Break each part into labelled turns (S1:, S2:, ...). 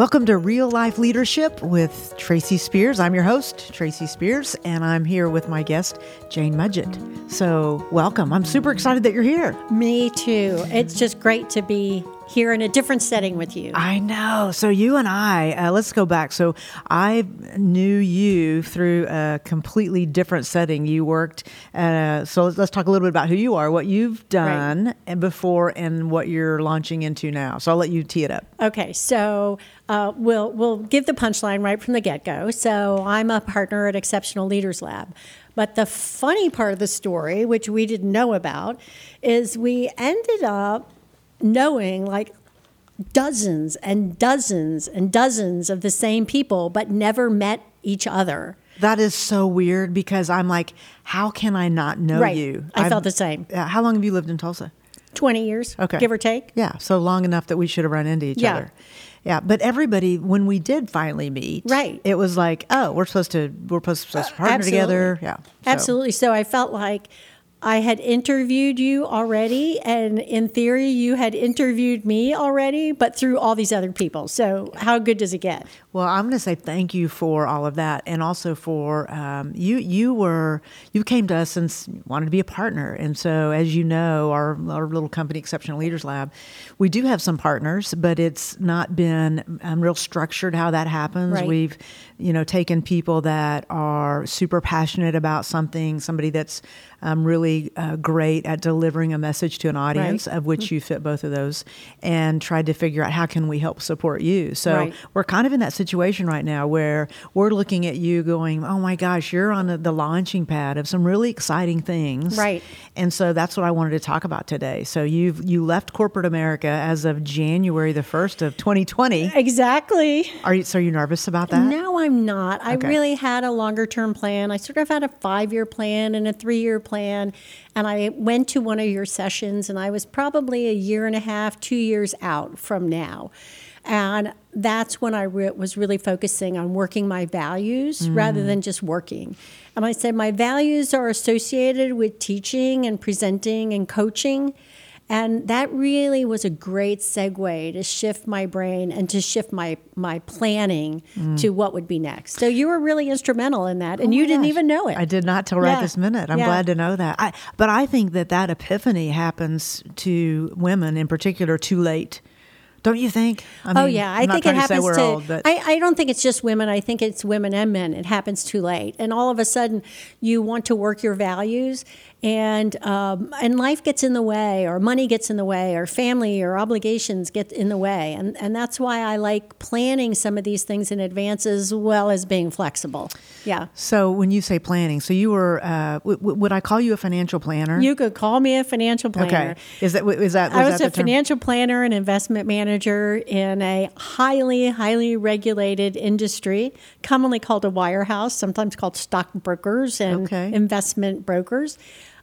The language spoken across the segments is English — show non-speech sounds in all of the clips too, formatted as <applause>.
S1: Welcome to Real Life Leadership with Tracy Spears. I'm your host, Tracy Spears, and I'm here with my guest, Jane Mudgett. So, welcome. I'm super excited that you're here.
S2: Me too. It's just great to be here in a different setting with you.
S1: I know. So you and I, uh, let's go back. So I knew you through a completely different setting. You worked. Uh, so let's, let's, talk a little bit about who you are, what you've done right. and before, and what you're launching into now. So I'll let you tee it up.
S2: Okay. So uh, we'll we'll give the punchline right from the get go. So I'm a partner at Exceptional Leaders Lab. But the funny part of the story, which we didn't know about, is we ended up knowing like dozens and dozens and dozens of the same people, but never met each other.
S1: That is so weird because I'm like, how can I not know
S2: right.
S1: you?
S2: I I've, felt the same.
S1: How long have you lived in Tulsa?
S2: 20 years,
S1: okay.
S2: give or take.
S1: Yeah, so long enough that we should have run into each
S2: yeah.
S1: other. Yeah, but everybody, when we did finally meet,
S2: right,
S1: it was like, oh, we're supposed to, we're supposed to partner uh, together. Yeah, so.
S2: absolutely. So I felt like I had interviewed you already, and in theory, you had interviewed me already, but through all these other people. So, how good does it get?
S1: Well, I'm going to say thank you for all of that, and also for um, you. You were you came to us and wanted to be a partner, and so as you know, our our little company, Exceptional Leaders Lab, we do have some partners, but it's not been um, real structured how that happens.
S2: Right.
S1: We've you know taken people that are super passionate about something, somebody that's um, really uh, great at delivering a message to an audience,
S2: right.
S1: of which mm-hmm. you fit both of those, and tried to figure out how can we help support you. So
S2: right.
S1: we're kind of in that situation right now where we're looking at you going, oh my gosh, you're on the, the launching pad of some really exciting things,
S2: right?
S1: And so that's what I wanted to talk about today. So you've you left corporate America as of January the first of 2020.
S2: Exactly.
S1: Are you so are you nervous about that?
S2: No, I'm not. I really had a longer term plan. I sort of had a five year plan and a three year plan. And I went to one of your sessions, and I was probably a year and a half, two years out from now. And that's when I re- was really focusing on working my values mm. rather than just working. And I said, my values are associated with teaching and presenting and coaching. And that really was a great segue to shift my brain and to shift my, my planning mm. to what would be next. So you were really instrumental in that, and
S1: oh
S2: you didn't
S1: gosh.
S2: even know it.
S1: I did not till right
S2: yeah.
S1: this minute. I'm
S2: yeah.
S1: glad to know that. I, but I think that that epiphany happens to women in particular too late. Don't you think?
S2: I oh, mean, oh yeah, I think it happens to. to
S1: old,
S2: I, I don't think it's just women. I think it's women and men. It happens too late, and all of a sudden, you want to work your values, and um, and life gets in the way, or money gets in the way, or family or obligations get in the way, and and that's why I like planning some of these things in advance as well as being flexible. Yeah.
S1: So when you say planning, so you were, uh, w- w- would I call you a financial planner?
S2: You could call me a financial planner.
S1: Okay. Is that is that? Was
S2: I was
S1: that
S2: a financial planner and investment manager in a highly highly regulated industry, commonly called a wirehouse, sometimes called stockbrokers and
S1: okay.
S2: investment brokers.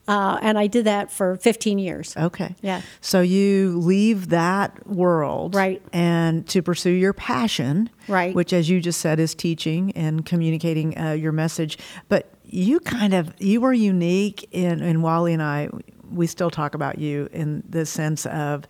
S2: Uh, and I did that for 15 years.
S1: Okay.
S2: Yeah.
S1: So you leave that world.
S2: Right.
S1: And to pursue your passion.
S2: Right.
S1: Which, as you just said, is teaching and communicating uh, your message. But you kind of, you were unique in, and Wally and I, we still talk about you in the sense of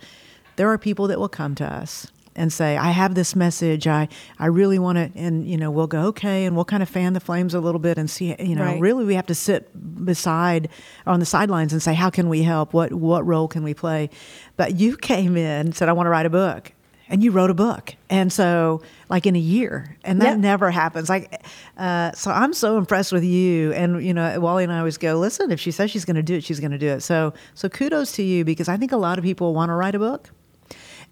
S1: there are people that will come to us and say, I have this message. I, I really want to, and, you know, we'll go, okay, and we'll kind of fan the flames a little bit and see, you know,
S2: right.
S1: really we have to sit beside on the sidelines and say, how can we help? What, what role can we play? But you came in and said, I want to write a book. And you wrote a book. And so, like in a year, and that
S2: yep.
S1: never happens. Like, uh, so I'm so impressed with you. And, you know, Wally and I always go, listen, if she says she's going to do it, she's going to do it. So, so kudos to you because I think a lot of people want to write a book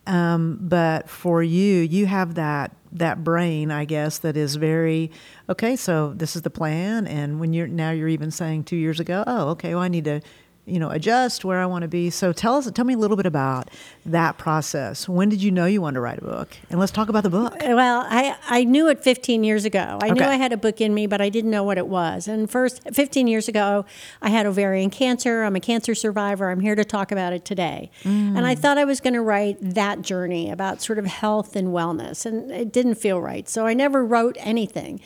S1: um, but for you, you have that that brain, I guess, that is very okay. So this is the plan, and when you're now you're even saying two years ago, oh, okay, well I need to you know adjust where I want to be. So tell us, tell me a little bit about that process. When did you know you wanted to write a book? And let's talk about the book.
S2: Well, I I knew it 15 years ago. I
S1: okay.
S2: knew I had a book in me, but I didn't know what it was. And first, 15 years ago, I had ovarian cancer. I'm a cancer survivor. I'm here to talk about it today. Mm. And I thought I was going to write that journey about sort of health and wellness, and it didn't feel right. So I never wrote anything.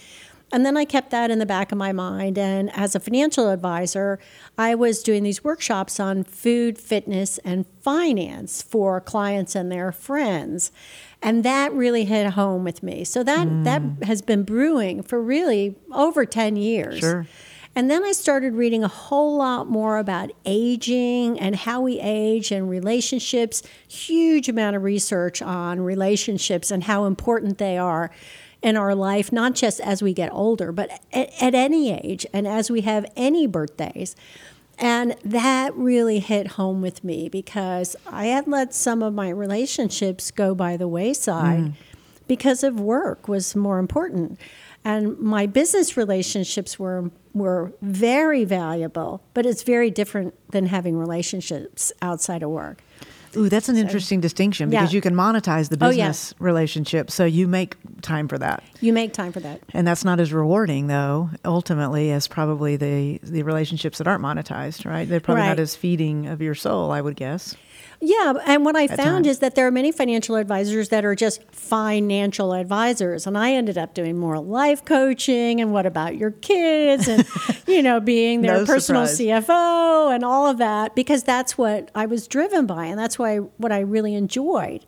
S2: And then I kept that in the back of my mind. And as a financial advisor, I was doing these workshops on food, fitness, and finance for clients and their friends. And that really hit home with me. So that, mm. that has been brewing for really over 10 years.
S1: Sure.
S2: And then I started reading a whole lot more about aging and how we age and relationships. Huge amount of research on relationships and how important they are in our life, not just as we get older, but at, at any age and as we have any birthdays. And that really hit home with me because I had let some of my relationships go by the wayside mm. because of work was more important. And my business relationships were were very valuable, but it's very different than having relationships outside of work.
S1: Ooh, that's an so, interesting distinction because yeah. you can monetize the business oh, yeah. relationship. So you make time for that.
S2: You make time for that.
S1: And that's not as rewarding though, ultimately, as probably the the relationships that aren't monetized, right? They're probably right. not as feeding of your soul, I would guess.
S2: Yeah, and what I found is that there are many financial advisors that are just financial advisors, and I ended up doing more life coaching and what about your kids and <laughs> you know being their no personal surprise. CFO and all of that because that's what I was driven by and that's why what I really enjoyed.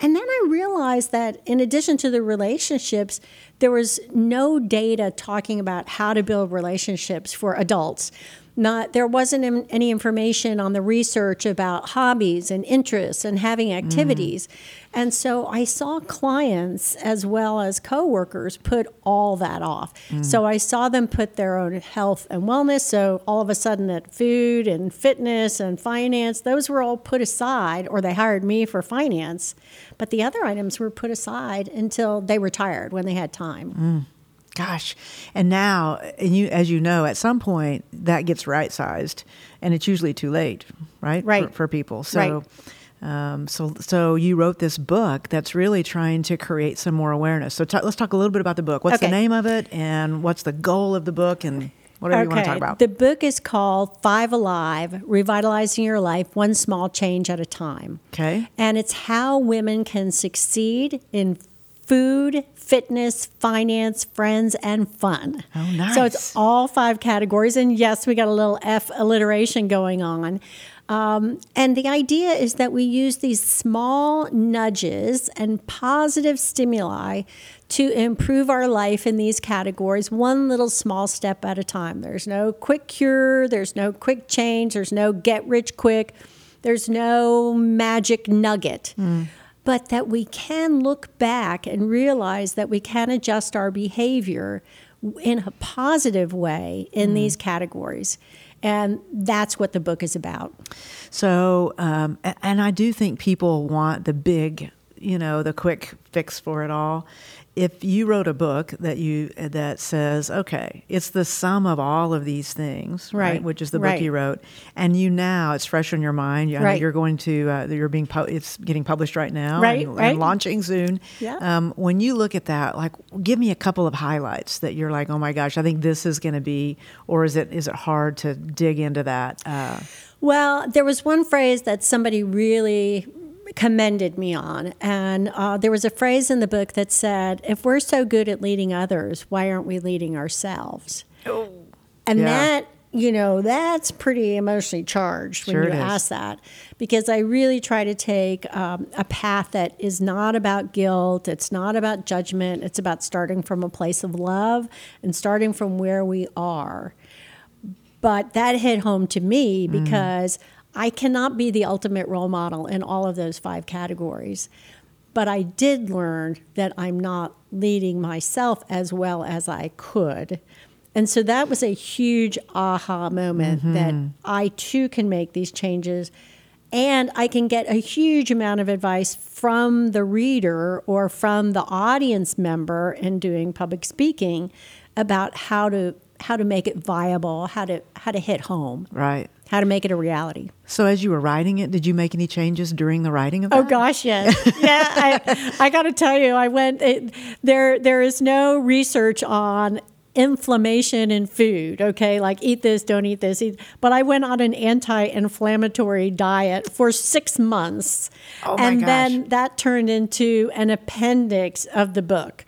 S2: And then I realized that in addition to the relationships, there was no data talking about how to build relationships for adults not there wasn't any information on the research about hobbies and interests and having activities. Mm. And so I saw clients as well as coworkers put all that off. Mm. So I saw them put their own health and wellness. So all of a sudden, that food and fitness and finance, those were all put aside, or they hired me for finance. But the other items were put aside until they retired when they had time.
S1: Mm gosh and now and you as you know at some point that gets right sized and it's usually too late right
S2: right
S1: for, for people so
S2: right.
S1: Um, so, so you wrote this book that's really trying to create some more awareness. So, t- let's talk a little bit about the book. What's okay. the name of it, and what's the goal of the book, and whatever okay. you want to talk about.
S2: The book is called Five Alive: Revitalizing Your Life One Small Change at a Time.
S1: Okay,
S2: and it's how women can succeed in food, fitness, finance, friends, and fun.
S1: Oh, nice.
S2: So it's all five categories. And yes, we got a little F alliteration going on. Um, and the idea is that we use these small nudges and positive stimuli to improve our life in these categories, one little small step at a time. There's no quick cure, there's no quick change, there's no get rich quick, there's no magic nugget. Mm but that we can look back and realize that we can adjust our behavior in a positive way in mm. these categories. And that's what the book is about.
S1: So, um, and I do think people want the big, you know, the quick fix for it all if you wrote a book that you that says okay it's the sum of all of these things right, right which is the book
S2: right.
S1: you wrote and you now it's fresh in your mind you, right. you're going to uh, you're being pu- it's getting published right now
S2: right,
S1: and,
S2: right.
S1: and launching soon
S2: yeah.
S1: Um, when you look at that like give me a couple of highlights that you're like oh my gosh i think this is going to be or is it is it hard to dig into that uh,
S2: well, there was one phrase that somebody really commended me on. And uh, there was a phrase in the book that said, if we're so good at leading others, why aren't we leading ourselves?
S1: Oh.
S2: And yeah. that, you know, that's pretty emotionally charged when
S1: sure
S2: you ask that. Because I really try to take um, a path that is not about guilt, it's not about judgment, it's about starting from a place of love and starting from where we are. But that hit home to me mm. because mm. I cannot be the ultimate role model in all of those five categories. But I did learn that I'm not leading myself as well as I could. And so that was a huge aha moment mm-hmm. that I too can make these changes and I can get a huge amount of advice from the reader or from the audience member in doing public speaking about how to how to make it viable, how to how to hit home.
S1: Right
S2: how to make it a reality.
S1: So, as you were writing it, did you make any changes during the writing of it?
S2: Oh gosh, yes, <laughs> yeah. I, I got to tell you, I went. It, there, there is no research on inflammation in food. Okay, like eat this, don't eat this. Eat. But I went on an anti-inflammatory diet for six months,
S1: oh
S2: and
S1: gosh.
S2: then that turned into an appendix of the book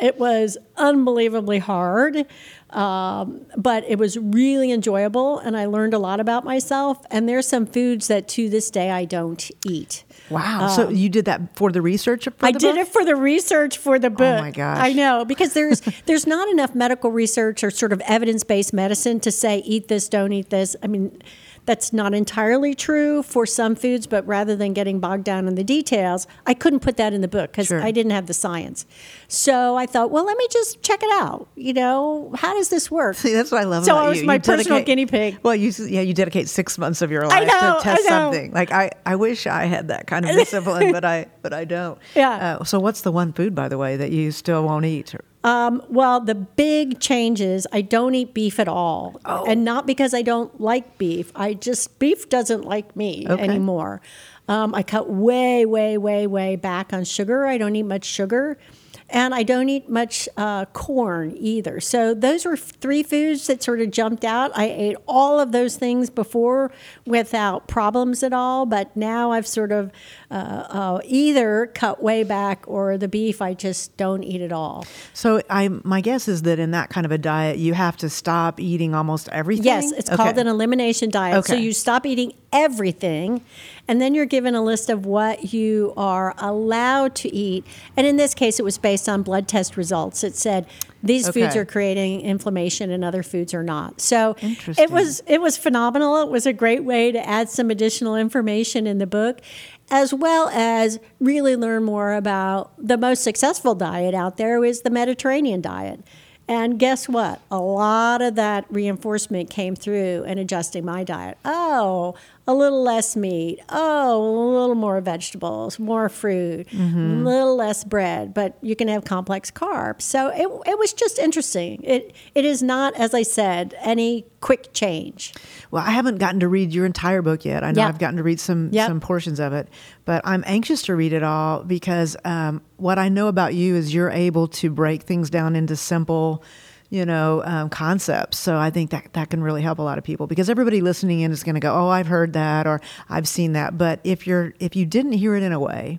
S2: it was unbelievably hard, um, but it was really enjoyable, and I learned a lot about myself. And there's some foods that to this day I don't eat.
S1: Wow. so you did that for the research? For
S2: Um, I
S1: the
S2: did
S1: book?
S2: it for the research for the book.
S1: Oh my gosh.
S2: I know because there's <laughs> there's not enough medical research or sort of evidence based medicine to say eat this, don't eat this. I mean, that's not entirely true for some foods, but rather than getting bogged down in the details, I couldn't put that in the book because
S1: Sure.
S2: I didn't have the science. So I thought, well, let me just check it out. You know, how does this work?
S1: See, that's what I love
S2: So
S1: about
S2: I was
S1: you.
S2: my
S1: You
S2: personal
S1: dedicate-
S2: guinea pig.
S1: Well, you yeah, you dedicate six months of your life
S2: know,
S1: to test something. Like I, I wish I had that kind of <laughs> discipline, but I, but I don't.
S2: Yeah.
S1: Uh, so what's the one food, by the way, that you still won't eat?
S2: Um, well, the big change is I don't eat beef at all.
S1: Oh.
S2: And not because I don't like beef. I just, beef doesn't like me
S1: Okay.
S2: anymore. Um, I cut way, way, way, way back on sugar. I don't eat much sugar. And I don't eat much uh, corn either. So those were three foods that sort of jumped out. I ate all of those things before without problems at all, but now I've sort of uh, uh, either cut way back or the beef I just don't eat at all.
S1: So I, my guess is that in that kind of a diet, you have to stop eating almost everything.
S2: Yes, it's called an elimination diet. So you stop eating everything, and then you're given a list of what you are allowed to eat. And in this case, it was based on blood test results. It said these foods are creating inflammation and other foods are not. So it was it was phenomenal. It was a great way to add some additional information in the book. As well as really learn more about the most successful diet out there is the Mediterranean diet. And guess what? A lot of that reinforcement came through in adjusting my diet. Oh, a little less meat. Oh, a little more vegetables, more fruit, a little less bread, but you can have complex carbs. So it, it was just interesting. It it is not, as I said, any quick change.
S1: Well, I haven't gotten to read your entire book yet. I know
S2: Yeah.
S1: I've gotten to read some
S2: Yep.
S1: some portions of it, but I'm anxious to read it all because um, what I know about you is you're able to break things down into simple, you know, um, concepts. So I think that that can really help a lot of people because everybody listening in is going to go, "Oh, I've heard that," or "I've seen that." But if you're if you didn't hear it in a way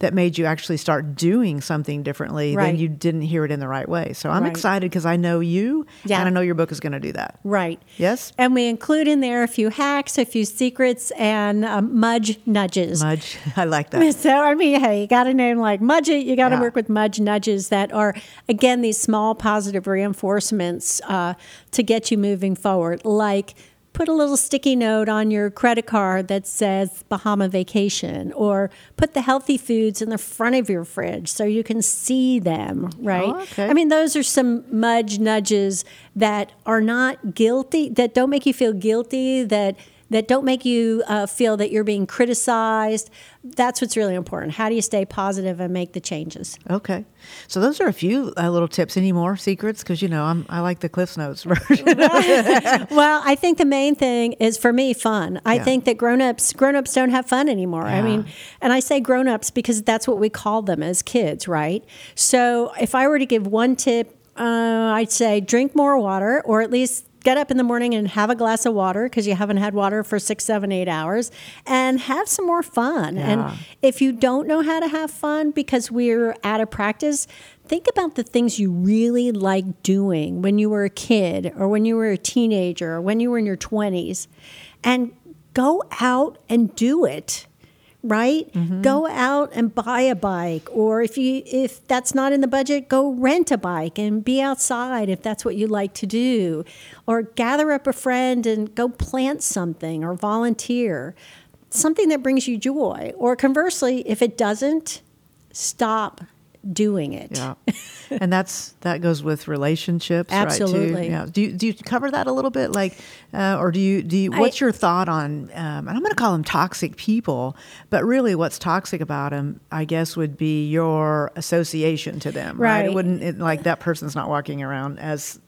S1: that made you actually start doing something differently, then you didn't hear it in the right way. So I'm
S2: Right.
S1: excited because I know you,
S2: Yeah.
S1: and I know your book is going to do that.
S2: Right.
S1: Yes.
S2: And we include in there a few hacks, a few secrets, and um, mudge nudges.
S1: Mudge. <laughs> I like that.
S2: So I mean, hey, you got a name like Mudgett. You got to
S1: Yeah.
S2: work with Mudge nudges that are again these small positive reinforcements uh, to get you moving forward. Like put a little sticky note on your credit card that says Bahama Vacation, or put the healthy foods in the front of your fridge so you can see them. Right.
S1: Oh, okay.
S2: I mean, those are some Mudge nudges that are not guilty, that don't make you feel guilty. That that don't make you uh, feel that you're being criticized. That's what's really important. How do you stay positive and make the changes?
S1: Okay, so those are a few uh, little tips. Any more secrets? Because you know, I'm I like the Cliff's Notes <laughs> version. <laughs>
S2: well, I think the main thing is for me fun. I
S1: Yeah.
S2: think that grown-ups grown-ups don't have fun anymore. I mean, and I say grown-ups because that's what we call them as kids, right? So, if I were to give one tip, uh, I'd say drink more water or at least get up in the morning and have a glass of water because you haven't had water for six, seven, eight hours and have some more fun.
S1: Yeah.
S2: And if you don't know how to have fun because we're out of practice, think about the things you really like doing when you were a kid or when you were a teenager or when you were in your 20s and go out and do it right? Mm-hmm. Go out and buy a bike or if you if that's not in the budget go rent a bike and be outside if that's what you like to do. Or gather up a friend and go plant something or volunteer something that brings you joy. Or conversely if it doesn't stop doing it
S1: yeah, <laughs> and that's that goes with relationships, Right,
S2: Absolutely.
S1: too? Yeah. Do you do you cover that a little bit, like, uh, or do you do you? What's your thought on? Um, and I'm going to call them toxic people, but really, what's toxic about them, I guess, would be your association to them, right? It wouldn't it, like that person's not walking around as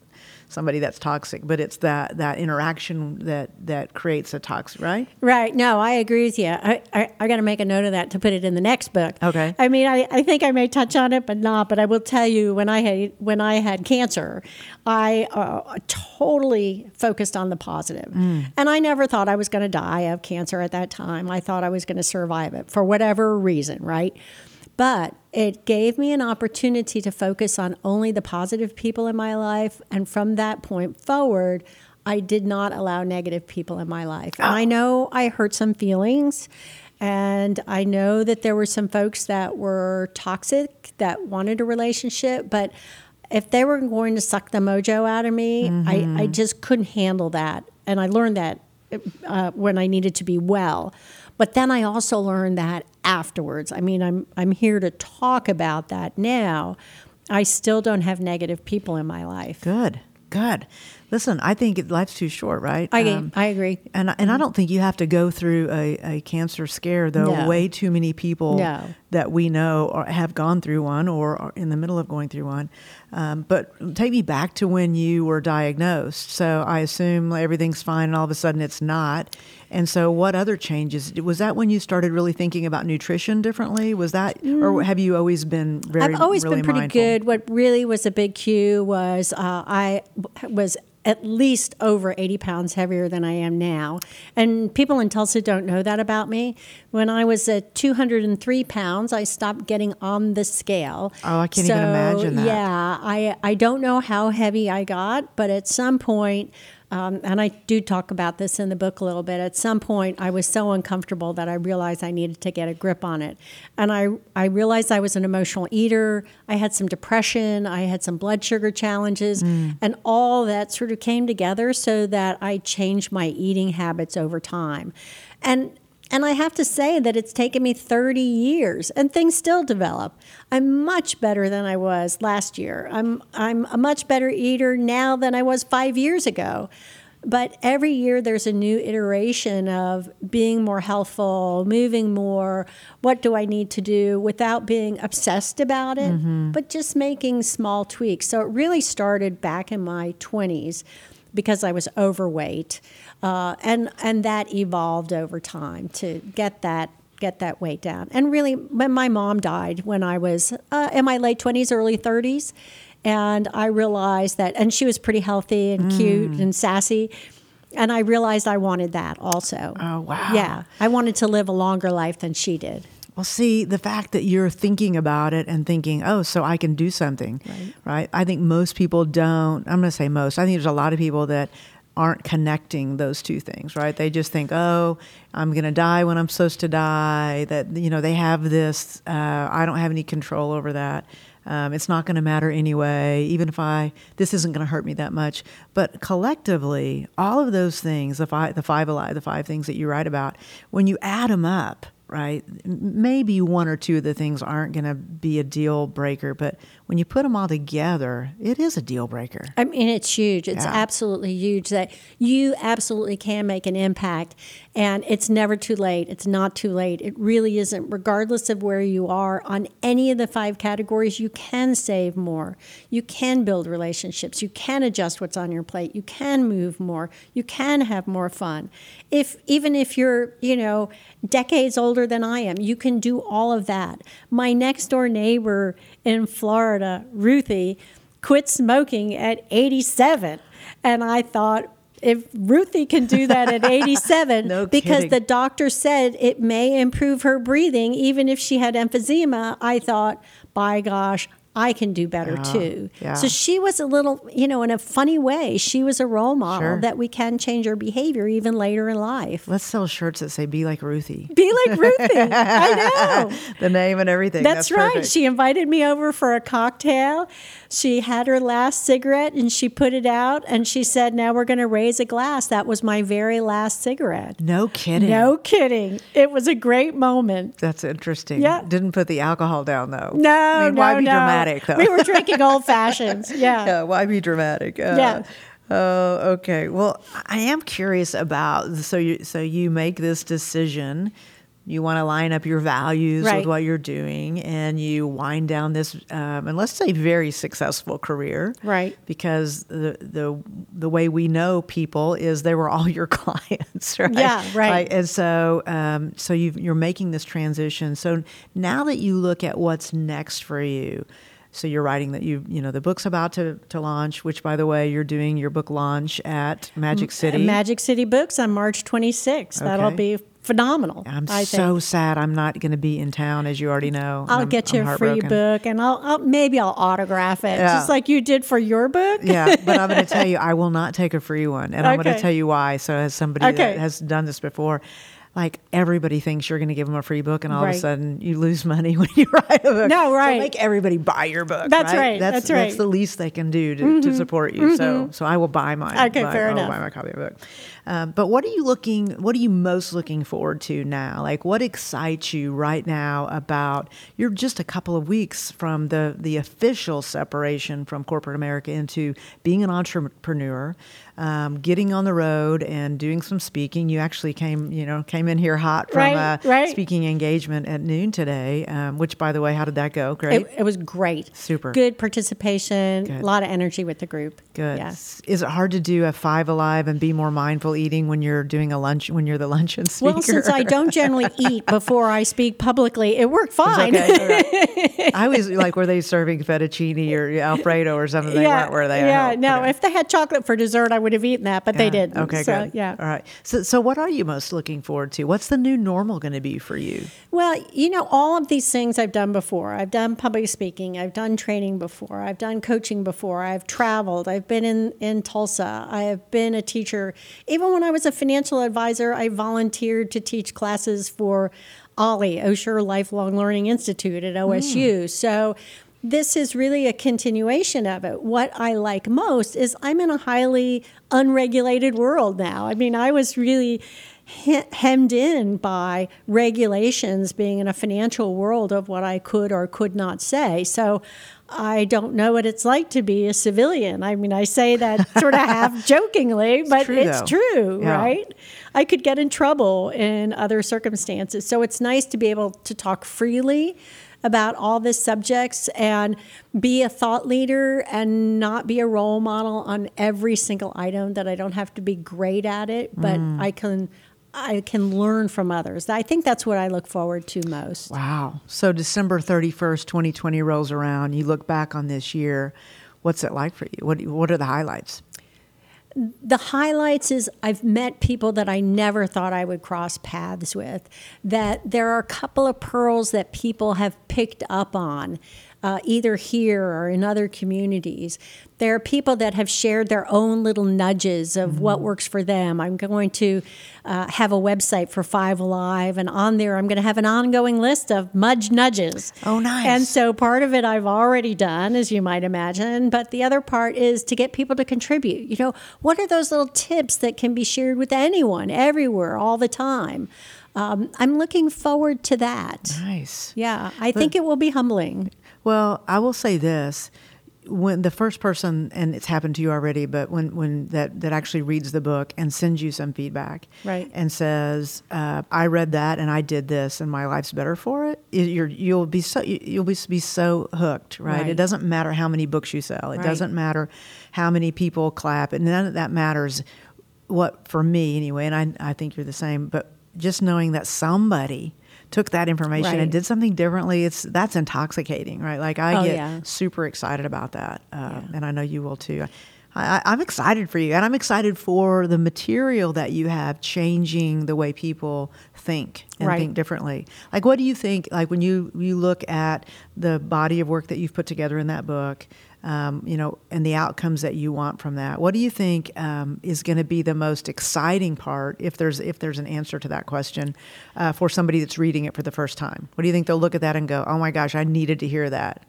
S1: somebody that's toxic, but it's that that interaction that that creates a toxic, right?
S2: Right. No, I agree with you. I, I, I got to make a note of that to put it in the next book.
S1: Okay.
S2: I mean, I, I think I may touch on it, but not. But I will tell you, when I had when I had cancer, I uh, totally focused on the positive. and I never thought I was going to die of cancer at that time. I thought I was going to survive it for whatever reason, right? But it gave me an opportunity to focus on only the positive people in my life. And from that point forward, I did not allow negative people in my life. And I know I hurt some feelings. And I know that there were some folks that were toxic that wanted a relationship, but if they were going to suck the mojo out of me, I, I just couldn't handle that. And I learned that uh, when I needed to be well. But then I also learned that afterwards. I mean, I'm I'm here to talk about that now. I still don't have negative people in my life.
S1: Good, good. Listen, I think life's too short, right?
S2: I um, I agree.
S1: And and I don't think you have to go through a, a cancer scare, though.
S2: No.
S1: Way too many people
S2: No.
S1: that we know or have gone through one or are in the middle of going through one. Um, but take me back to when you were diagnosed. So I assume everything's fine, and all of a sudden it's not. And so, what other changes? Was that when you started really thinking about nutrition differently? Was that, or have you always been very?
S2: Mm. I've always
S1: really
S2: been pretty
S1: mindful?
S2: good. What really was a big cue was uh, I was at least over 80 pounds heavier than I am now. And people in Tulsa don't know that about me. When I was at 203 pounds, I stopped getting on the scale.
S1: Oh, I can't even imagine that.
S2: Yeah, I, I don't know how heavy I got, but at some point, um, and I do talk about this in the book a little bit. At some point, I was so uncomfortable that I realized I needed to get a grip on it. And I, I realized I was an emotional eater. I had some depression. I had some blood sugar challenges. And all that sort of came together so that I changed my eating habits over time. And and I have to say that it's taken me 30 years and things still develop. I'm much better than I was last year. I'm, I'm a much better eater now than I was five years ago. But every year there's a new iteration of being more healthful, moving more. What do I need to do without being obsessed about it, mm-hmm. but just making small tweaks. So it really started back in my 20s because I was overweight, uh, and and that evolved over time to get that get that weight down. And really, when my mom died when I was uh, in my late twenties, early thirties, and I realized that, and she was pretty healthy and cute and sassy. And I realized I wanted that also.
S1: Oh, wow.
S2: Yeah, I wanted to live a longer life than she did.
S1: Well, see, the fact that you're thinking about it and thinking, oh, so I can do something, right? I think most people don't. I'm going to say most. I think there's a lot of people that aren't connecting those two things, right? They just think, oh, I'm going to die when I'm supposed to die. That you know, they have this. Uh, I don't have any control over that. Um, it's not going to matter anyway, even if I, this isn't going to hurt me that much. But collectively, all of those things, the five, the five alive, the five things that you write about, when you add them up, right, maybe one or two of the things aren't going to be a deal breaker, but when you put them all together, it is a deal breaker.
S2: I mean, it's huge. It's
S1: Yeah.
S2: absolutely huge that you absolutely can make an impact. And it's never too late. It's not too late. It really isn't. Regardless of where you are on any of the five categories, you can save more. You can build relationships. You can adjust what's on your plate. You can move more. You can have more fun. If even if you're, you know, decades older than I am, you can do all of that. My next door neighbor in Florida, Ruthie, quit smoking at 87. And I thought, if Ruthie can do that at <laughs> 87,
S1: No
S2: because the doctor said it may improve her breathing, even if she had emphysema, I thought, by gosh, I can do better too.
S1: yeah.
S2: So she was a little, you know, in a funny way, she was a role model
S1: Sure.
S2: that we can change our behavior even later in life.
S1: Let's sell shirts that say "Be like Ruthie,"
S2: Be like Ruthie. I <laughs> know.
S1: the name and everything.
S2: That's, right.
S1: perfect.
S2: She invited me over for a cocktail. She had her last cigarette and she put it out and she said, Now we're going to raise a glass. That was my very last cigarette.
S1: no kidding.
S2: No kidding. It was a great moment.
S1: That's interesting.
S2: Yeah.
S1: Didn't put the alcohol down though.
S2: No,
S1: I mean,
S2: no,
S1: why be
S2: no.
S1: dramatic though?
S2: We were drinking old fashions. <laughs> Yeah.
S1: yeah, why be dramatic? Uh,
S2: Yeah.
S1: Oh, okay. Well, I am curious about so you so you make this decision. You want to line up your values
S2: Right.
S1: with what you're doing, and you wind down this, um, and let's say very successful career,
S2: Right.
S1: Because the the the way we know people is they were all <laughs> your clients, right?
S2: Yeah, right.
S1: And so, um, so you you're making this transition. So now that you look at what's next for you, so you're writing that you you know the book's about to to launch. Which, by the way, you're doing your book launch at Magic City.
S2: Magic City Books on March 26th. That'll be phenomenal.
S1: I'm
S2: I
S1: so
S2: think.
S1: sad I'm not going to be in town, as you already know.
S2: I'll
S1: I'm-
S2: get you a free book, and I'll, I'll maybe I'll autograph it,
S1: Yeah.
S2: just like you did for your book.
S1: yeah, but I'm going <laughs> to tell you, I will not take a free one, and I'm going to tell you why. So, as somebody
S2: Okay.
S1: that has done this before, like everybody thinks you're going to give them a free book, and all of a sudden you lose money <laughs> when you write a book.
S2: No,
S1: So
S2: right.
S1: make everybody buy your book.
S2: That's right,
S1: That's
S2: that's
S1: That's
S2: right. Mm-hmm.
S1: the least they can do to, to support you. So, so I will buy mine.
S2: Okay,
S1: buy,
S2: fair
S1: I will
S2: enough.
S1: buy my copy of the book. Um, but what are you looking? What are you most looking forward to now? Like, what excites you right now about? You're just a couple of weeks from the the official separation from corporate America into being an entrepreneur, um, getting on the road and doing some speaking. You actually came, you know, came in here hot from
S2: Right,
S1: a
S2: right.
S1: speaking engagement at noon today. Um, which, by the way, how did that go? Great.
S2: It, it was great.
S1: Super.
S2: Good participation.
S1: Good.
S2: A lot of energy with the group.
S1: Good.
S2: Yes.
S1: Is it hard to do a five alive and be more mindful eating when you're doing a lunch when you're the <laughs> luncheon speaker?
S2: Well, since I don't generally <laughs> eat before I speak publicly, it worked fine.
S1: Okay, all right. <laughs> I was like were they serving fettuccine or Alfredo or something? They weren't, were they?
S2: Yeah, no.
S1: Okay.
S2: If they had chocolate for dessert, I would have eaten that, but they didn't.
S1: Okay,
S2: so,
S1: good.
S2: Yeah.
S1: All right. So, so what are you most looking forward to? What's the new normal going to be for you?
S2: Well, you know, all of these things I've done before. I've done public speaking, I've done training before, I've done coaching before, I've traveled, I've been in, in Tulsa, I have been a teacher. Even when I was a financial advisor, I volunteered to teach classes for OLLI, Osher Lifelong Learning Institute at OSU. Hmm. So this is really a continuation of it. What I like most is I'm in a highly unregulated world now. I mean, I was really hemmed in by regulations being in a financial world of what I could or could not say. So I don't know what it's like to be a civilian. I mean, I say that <laughs> sort of half jokingly, but
S1: true,
S2: it's true,
S1: Yeah.
S2: right? I could get in trouble in other circumstances. So it's nice to be able to talk freely about all these subjects and be a thought leader and not be a role model on every single item that I don't have to be great at it, but
S1: Mm.
S2: I can I can learn from others. I think that's what I look forward to most.
S1: Wow. So December 31st, 2020 rolls around. You look back on this year. What's it like for you? What What are the highlights?
S2: The highlights is I've met people that I never thought I would cross paths with. That there are a couple of pearls that people have picked up on, uh, either here or in other communities. There are people that have shared their own little nudges of what works for them. I'm going to uh, have a website for Five Alive, and on there I'm going to have an ongoing list of mudge nudges.
S1: Oh, nice.
S2: And so part of it I've already done, as you might imagine, but the other part is to get people to contribute. You know, what are those little tips that can be shared with anyone, everywhere, all the time? Um, I'm looking forward to that.
S1: Nice.
S2: Yeah, I think it will be humbling.
S1: Well, I will say this. When the first person, and it's happened to you already, but when, when that, that actually reads the book and sends you some feedback,
S2: Right.
S1: and says, uh, "I read that and I did this, and my life's better for it," you- you're, you'll be so you- you'll be, be so hooked, right?
S2: Right.
S1: It doesn't matter how many books you sell. It
S2: Right.
S1: doesn't matter how many people clap, and none of that matters. What for me anyway, and I I think you're the same, but just knowing that somebody took that information
S2: Right.
S1: and did something differently it's that's intoxicating right like i
S2: Oh,
S1: get
S2: yeah.
S1: super excited about that uh, and i know you will too I, I, i'm excited for you and i'm excited for the material that you have changing the way people think and
S2: Right.
S1: think differently like what do you think like when you you look at the body of work that you've put together in that book um, you know, and the outcomes that you want from that. What do you think um, is going to be the most exciting part, if there's if there's an answer to that question, uh, for somebody that's reading it for the first time? What do you think they'll look at that and go, "Oh my gosh, I needed to hear that"?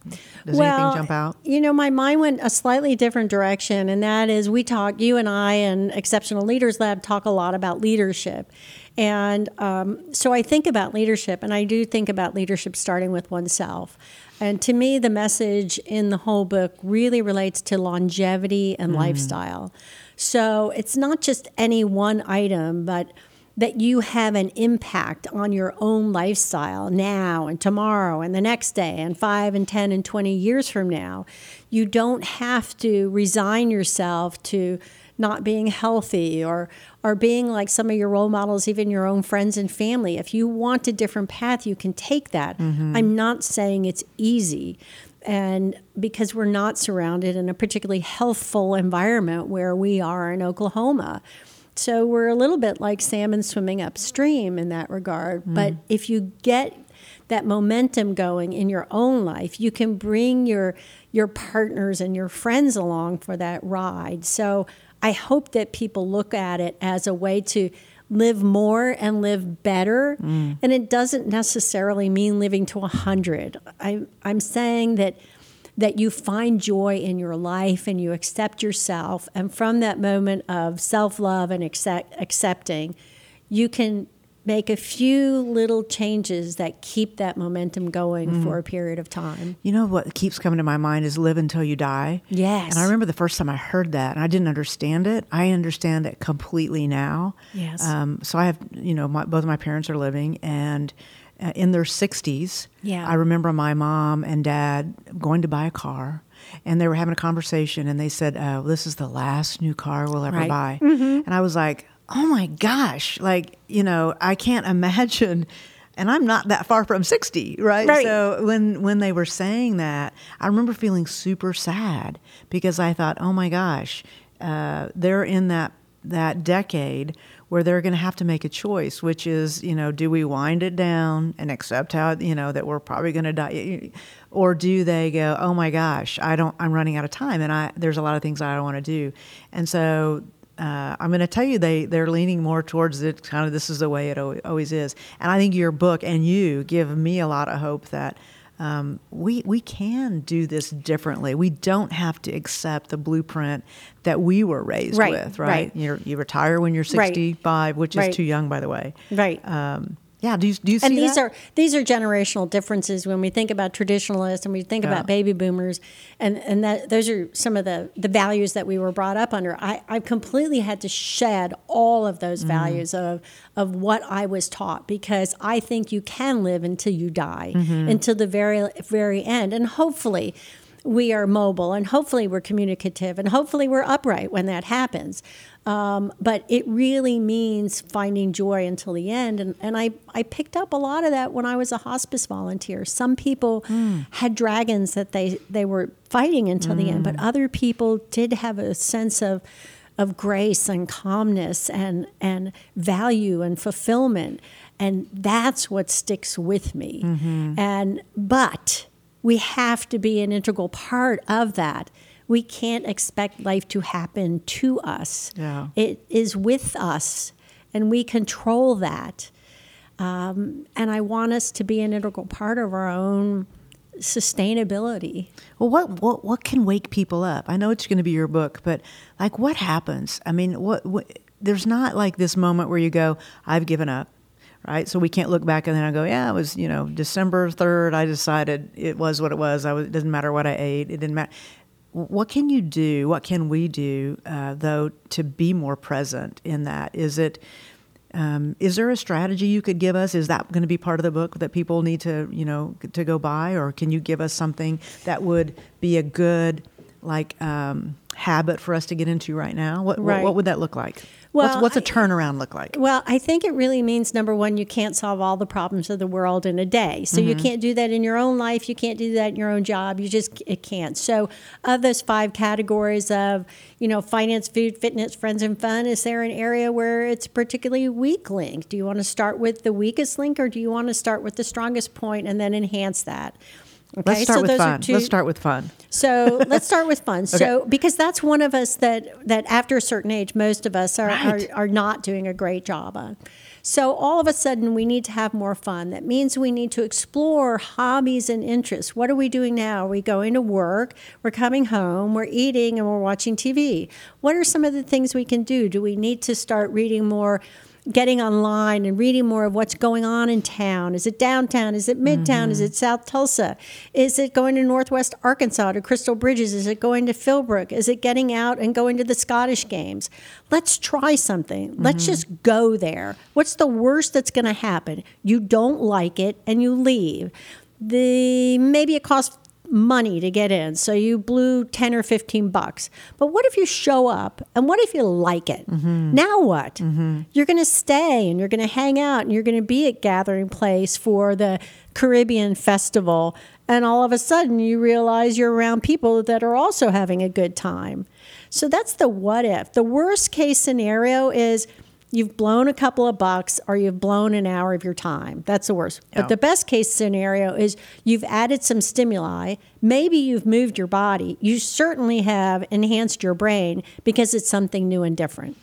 S1: Does anything jump out?
S2: You know, my mind went a slightly different direction, and that is we talk, you and I and Exceptional Leaders Lab talk a lot about leadership. And um, so I think about leadership, and I do think about leadership starting with oneself. And to me, the message in the whole book really relates to longevity and mm-hmm. lifestyle. So it's not just any one item, but that you have an impact on your own lifestyle now and tomorrow and the next day and 5 and 10 and 20 years from now. You don't have to resign yourself to not being healthy or or being like some of your role models even your own friends and family. If you want a different path, you can take that. I'm not saying it's easy. And because we're not surrounded in a particularly healthful environment where we are in Oklahoma. So we're a little bit like salmon swimming upstream in that regard. Mm. But if you get that momentum going in your own life, you can bring your your partners and your friends along for that ride. So I hope that people look at it as a way to live more and live better. Mm. And it doesn't necessarily mean living to 100. I, I'm saying that that you find joy in your life and you accept yourself. And from that moment of self love and accept, accepting, you can make a few little changes that keep that momentum going mm. for a period of time.
S1: You know what keeps coming to my mind is live until you die.
S2: Yes.
S1: And I remember the first time I heard that and I didn't understand it. I understand it completely now.
S2: Yes.
S1: Um, so I have, you know, my, both of my parents are living and uh, in their 60s.
S2: Yeah.
S1: I remember my mom and dad going to buy a car and they were having a conversation and they said, oh, this is the last new car we'll ever
S2: right.
S1: buy.
S2: Mm-hmm.
S1: And I was like, oh my gosh, like, you know, I can't imagine and I'm not that far from 60, right?
S2: right?
S1: So when when they were saying that, I remember feeling super sad because I thought, oh my gosh, uh, they're in that that decade where they're going to have to make a choice, which is, you know, do we wind it down and accept how, you know, that we're probably going to die, or do they go, oh my gosh, I don't, I'm running out of time, and I there's a lot of things I don't want to do, and so uh, I'm going to tell you they they're leaning more towards it. Kind of this is the way it always is, and I think your book and you give me a lot of hope that. Um, we we can do this differently. We don't have to accept the blueprint that we were raised
S2: right,
S1: with. Right?
S2: right.
S1: you you retire when you're 65,
S2: right.
S1: which is too young, by the way.
S2: Right.
S1: Um, yeah, do you, do you see
S2: and these
S1: that?
S2: are these are generational differences when we think about traditionalists and we think yeah. about baby boomers, and and that those are some of the the values that we were brought up under. I I completely had to shed all of those mm. values of of what I was taught because I think you can live until you die, mm-hmm. until the very very end, and hopefully we are mobile and hopefully we're communicative and hopefully we're upright when that happens. Um, but it really means finding joy until the end. And, and I, I picked up a lot of that when I was a hospice volunteer. Some people mm. had dragons that they, they were fighting until mm. the end, but hmm. other people did have a sense of, of grace and calmness and, and value and fulfillment. And that's what sticks with me.
S1: Mm-hmm.
S2: And, but we have to be an integral part of that we can't expect life to happen to us.
S1: Yeah.
S2: It is with us, and we control that. Um, and I want us to be an integral part of our own sustainability.
S1: Well, what what what can wake people up? I know it's going to be your book, but like, what happens? I mean, what, what there's not like this moment where you go, "I've given up." Right? So we can't look back and then I go, yeah, it was you know December third. I decided it was what it was. I was, it didn't matter what I ate. It didn't matter. What can you do? What can we do, uh, though, to be more present in that? Is it um, is there a strategy you could give us? Is that going to be part of the book that people need to, you know, to go by, or can you give us something that would be a good, like, um, habit for us to get into right now? What,
S2: right.
S1: what, what would that look like?
S2: Well,
S1: what's, what's a turnaround look like?
S2: Well, I think it really means number one, you can't solve all the problems of the world in a day. So mm-hmm. you can't do that in your own life. You can't do that in your own job. You just it can't. So of those five categories of you know finance, food, fitness, friends, and fun, is there an area where it's particularly weak link? Do you want to start with the weakest link, or do you want to start with the strongest point and then enhance that?
S1: Okay, let's start so with fun. Two, let's start with fun.
S2: So let's start with fun. <laughs> okay. So because that's one of us that that after a certain age, most of us are, right. are, are not doing a great job on. So all of a sudden, we need to have more fun. That means we need to explore hobbies and interests. What are we doing now? Are we going to work? We're coming home. We're eating, and we're watching TV. What are some of the things we can do? Do we need to start reading more? Getting online and reading more of what's going on in town. Is it downtown? Is it midtown? Mm-hmm. Is it South Tulsa? Is it going to Northwest Arkansas to Crystal Bridges? Is it going to Philbrook? Is it getting out and going to the Scottish games? Let's try something. Mm-hmm. Let's just go there. What's the worst that's going to happen? You don't like it and you leave. The maybe it costs money to get in. So you blew 10 or 15 bucks. But what if you show up and what if you like it? Mm-hmm. Now what? Mm-hmm. You're going to stay and you're going to hang out and you're going to be at Gathering Place for the Caribbean Festival. And all of a sudden you realize you're around people that are also having a good time. So that's the what if. The worst case scenario is you've blown a couple of bucks or you've blown an hour of your time. That's the worst. Yeah. But the best case scenario is you've added some stimuli. Maybe you've moved your body. You certainly have enhanced your brain because it's something new and different.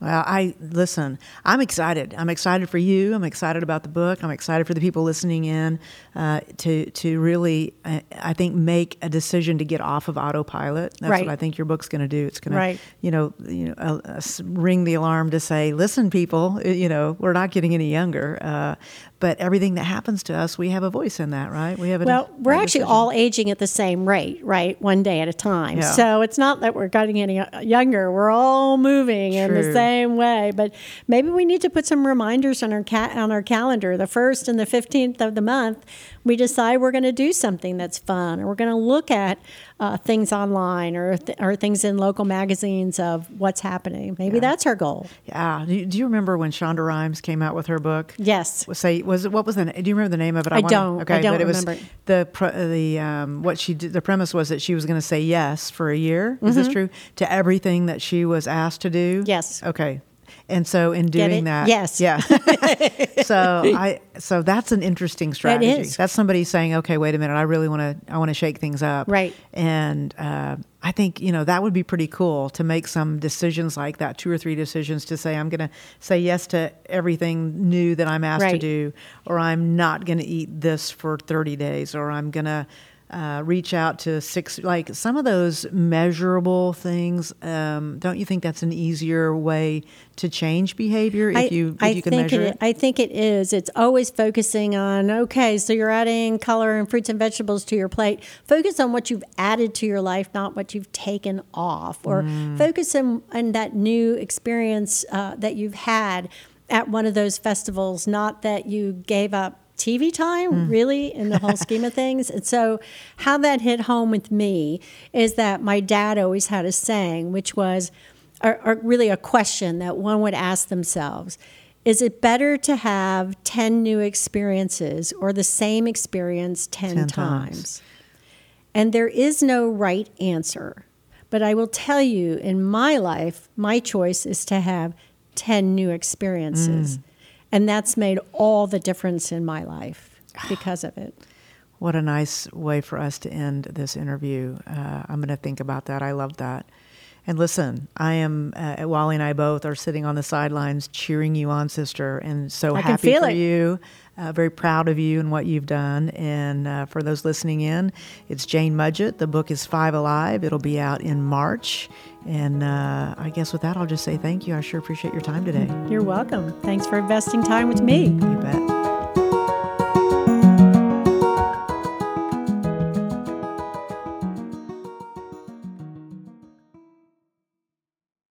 S1: Well, I listen. I'm excited. I'm excited for you. I'm excited about the book. I'm excited for the people listening in uh, to to really, I, I, think, make a decision to get off of autopilot. That's right. what I think your book's going to do. It's going
S2: right.
S1: to, you know, you know, uh, uh, ring the alarm to say, listen, people, you know, we're not getting any younger. Uh, but everything that happens to us, we have a voice in that, right? We have
S2: a well, we're actually decision. all aging at the same rate, right? One day at a time. Yeah. So it's not that we're getting any younger. We're all moving True. in the same way. But maybe we need to put some reminders on our ca- on our calendar. The first and the fifteenth of the month, we decide we're going to do something that's fun, or we're going to look at uh, things online or th- or things in local magazines of what's happening. Maybe yeah. that's our goal.
S1: Yeah. Do you, do you, remember when Shonda Rhimes came out with her book?
S2: Yes.
S1: Say was it what was the? Do you remember the name of it?
S2: I, I don't.
S1: Okay,
S2: I don't
S1: but it
S2: remember.
S1: was the the um, what she did. The premise was that she was going to say yes for a year. Is mm-hmm. this true to everything that she was asked to do?
S2: Yes.
S1: Okay. And so in doing that,
S2: yes,
S1: yeah. <laughs> so I so that's an interesting strategy.
S2: That is.
S1: That's somebody saying, okay, wait a minute, I really want to I want to shake things up,
S2: right?
S1: And uh, I think you know that would be pretty cool to make some decisions like that, two or three decisions to say I'm going to say yes to everything new that I'm asked
S2: right.
S1: to do, or I'm not going to eat this for 30 days, or I'm going to uh, reach out to six like some of those measurable things um, don't you think that's an easier way to change behavior if
S2: I,
S1: you if
S2: I
S1: you can
S2: think
S1: measure
S2: it,
S1: it,
S2: I think it is. It's always focusing on okay so you're adding color and fruits and vegetables to your plate. Focus on what you've added to your life not what you've taken off. Or mm. focus on, on that new experience uh, that you've had at one of those festivals not that you gave up TV time, mm. really, in the whole scheme of <laughs> things. And so, how that hit home with me is that my dad always had a saying, which was or, or really a question that one would ask themselves Is it better to have 10 new experiences or the same experience 10, 10 times? times? And there is no right answer. But I will tell you, in my life, my choice is to have 10 new experiences. Mm. And that's made all the difference in my life because of it.
S1: What a nice way for us to end this interview. Uh, I'm going to think about that. I love that. And listen, I am, uh, Wally and I both are sitting on the sidelines cheering you on, sister, and so
S2: I
S1: happy for
S2: it.
S1: you. Uh, very proud of you and what you've done. And uh, for those listening in, it's Jane Mudgett. The book is Five Alive. It'll be out in March. And uh, I guess with that, I'll just say thank you. I sure appreciate your time today.
S2: You're welcome. Thanks for investing time with me.
S1: You bet.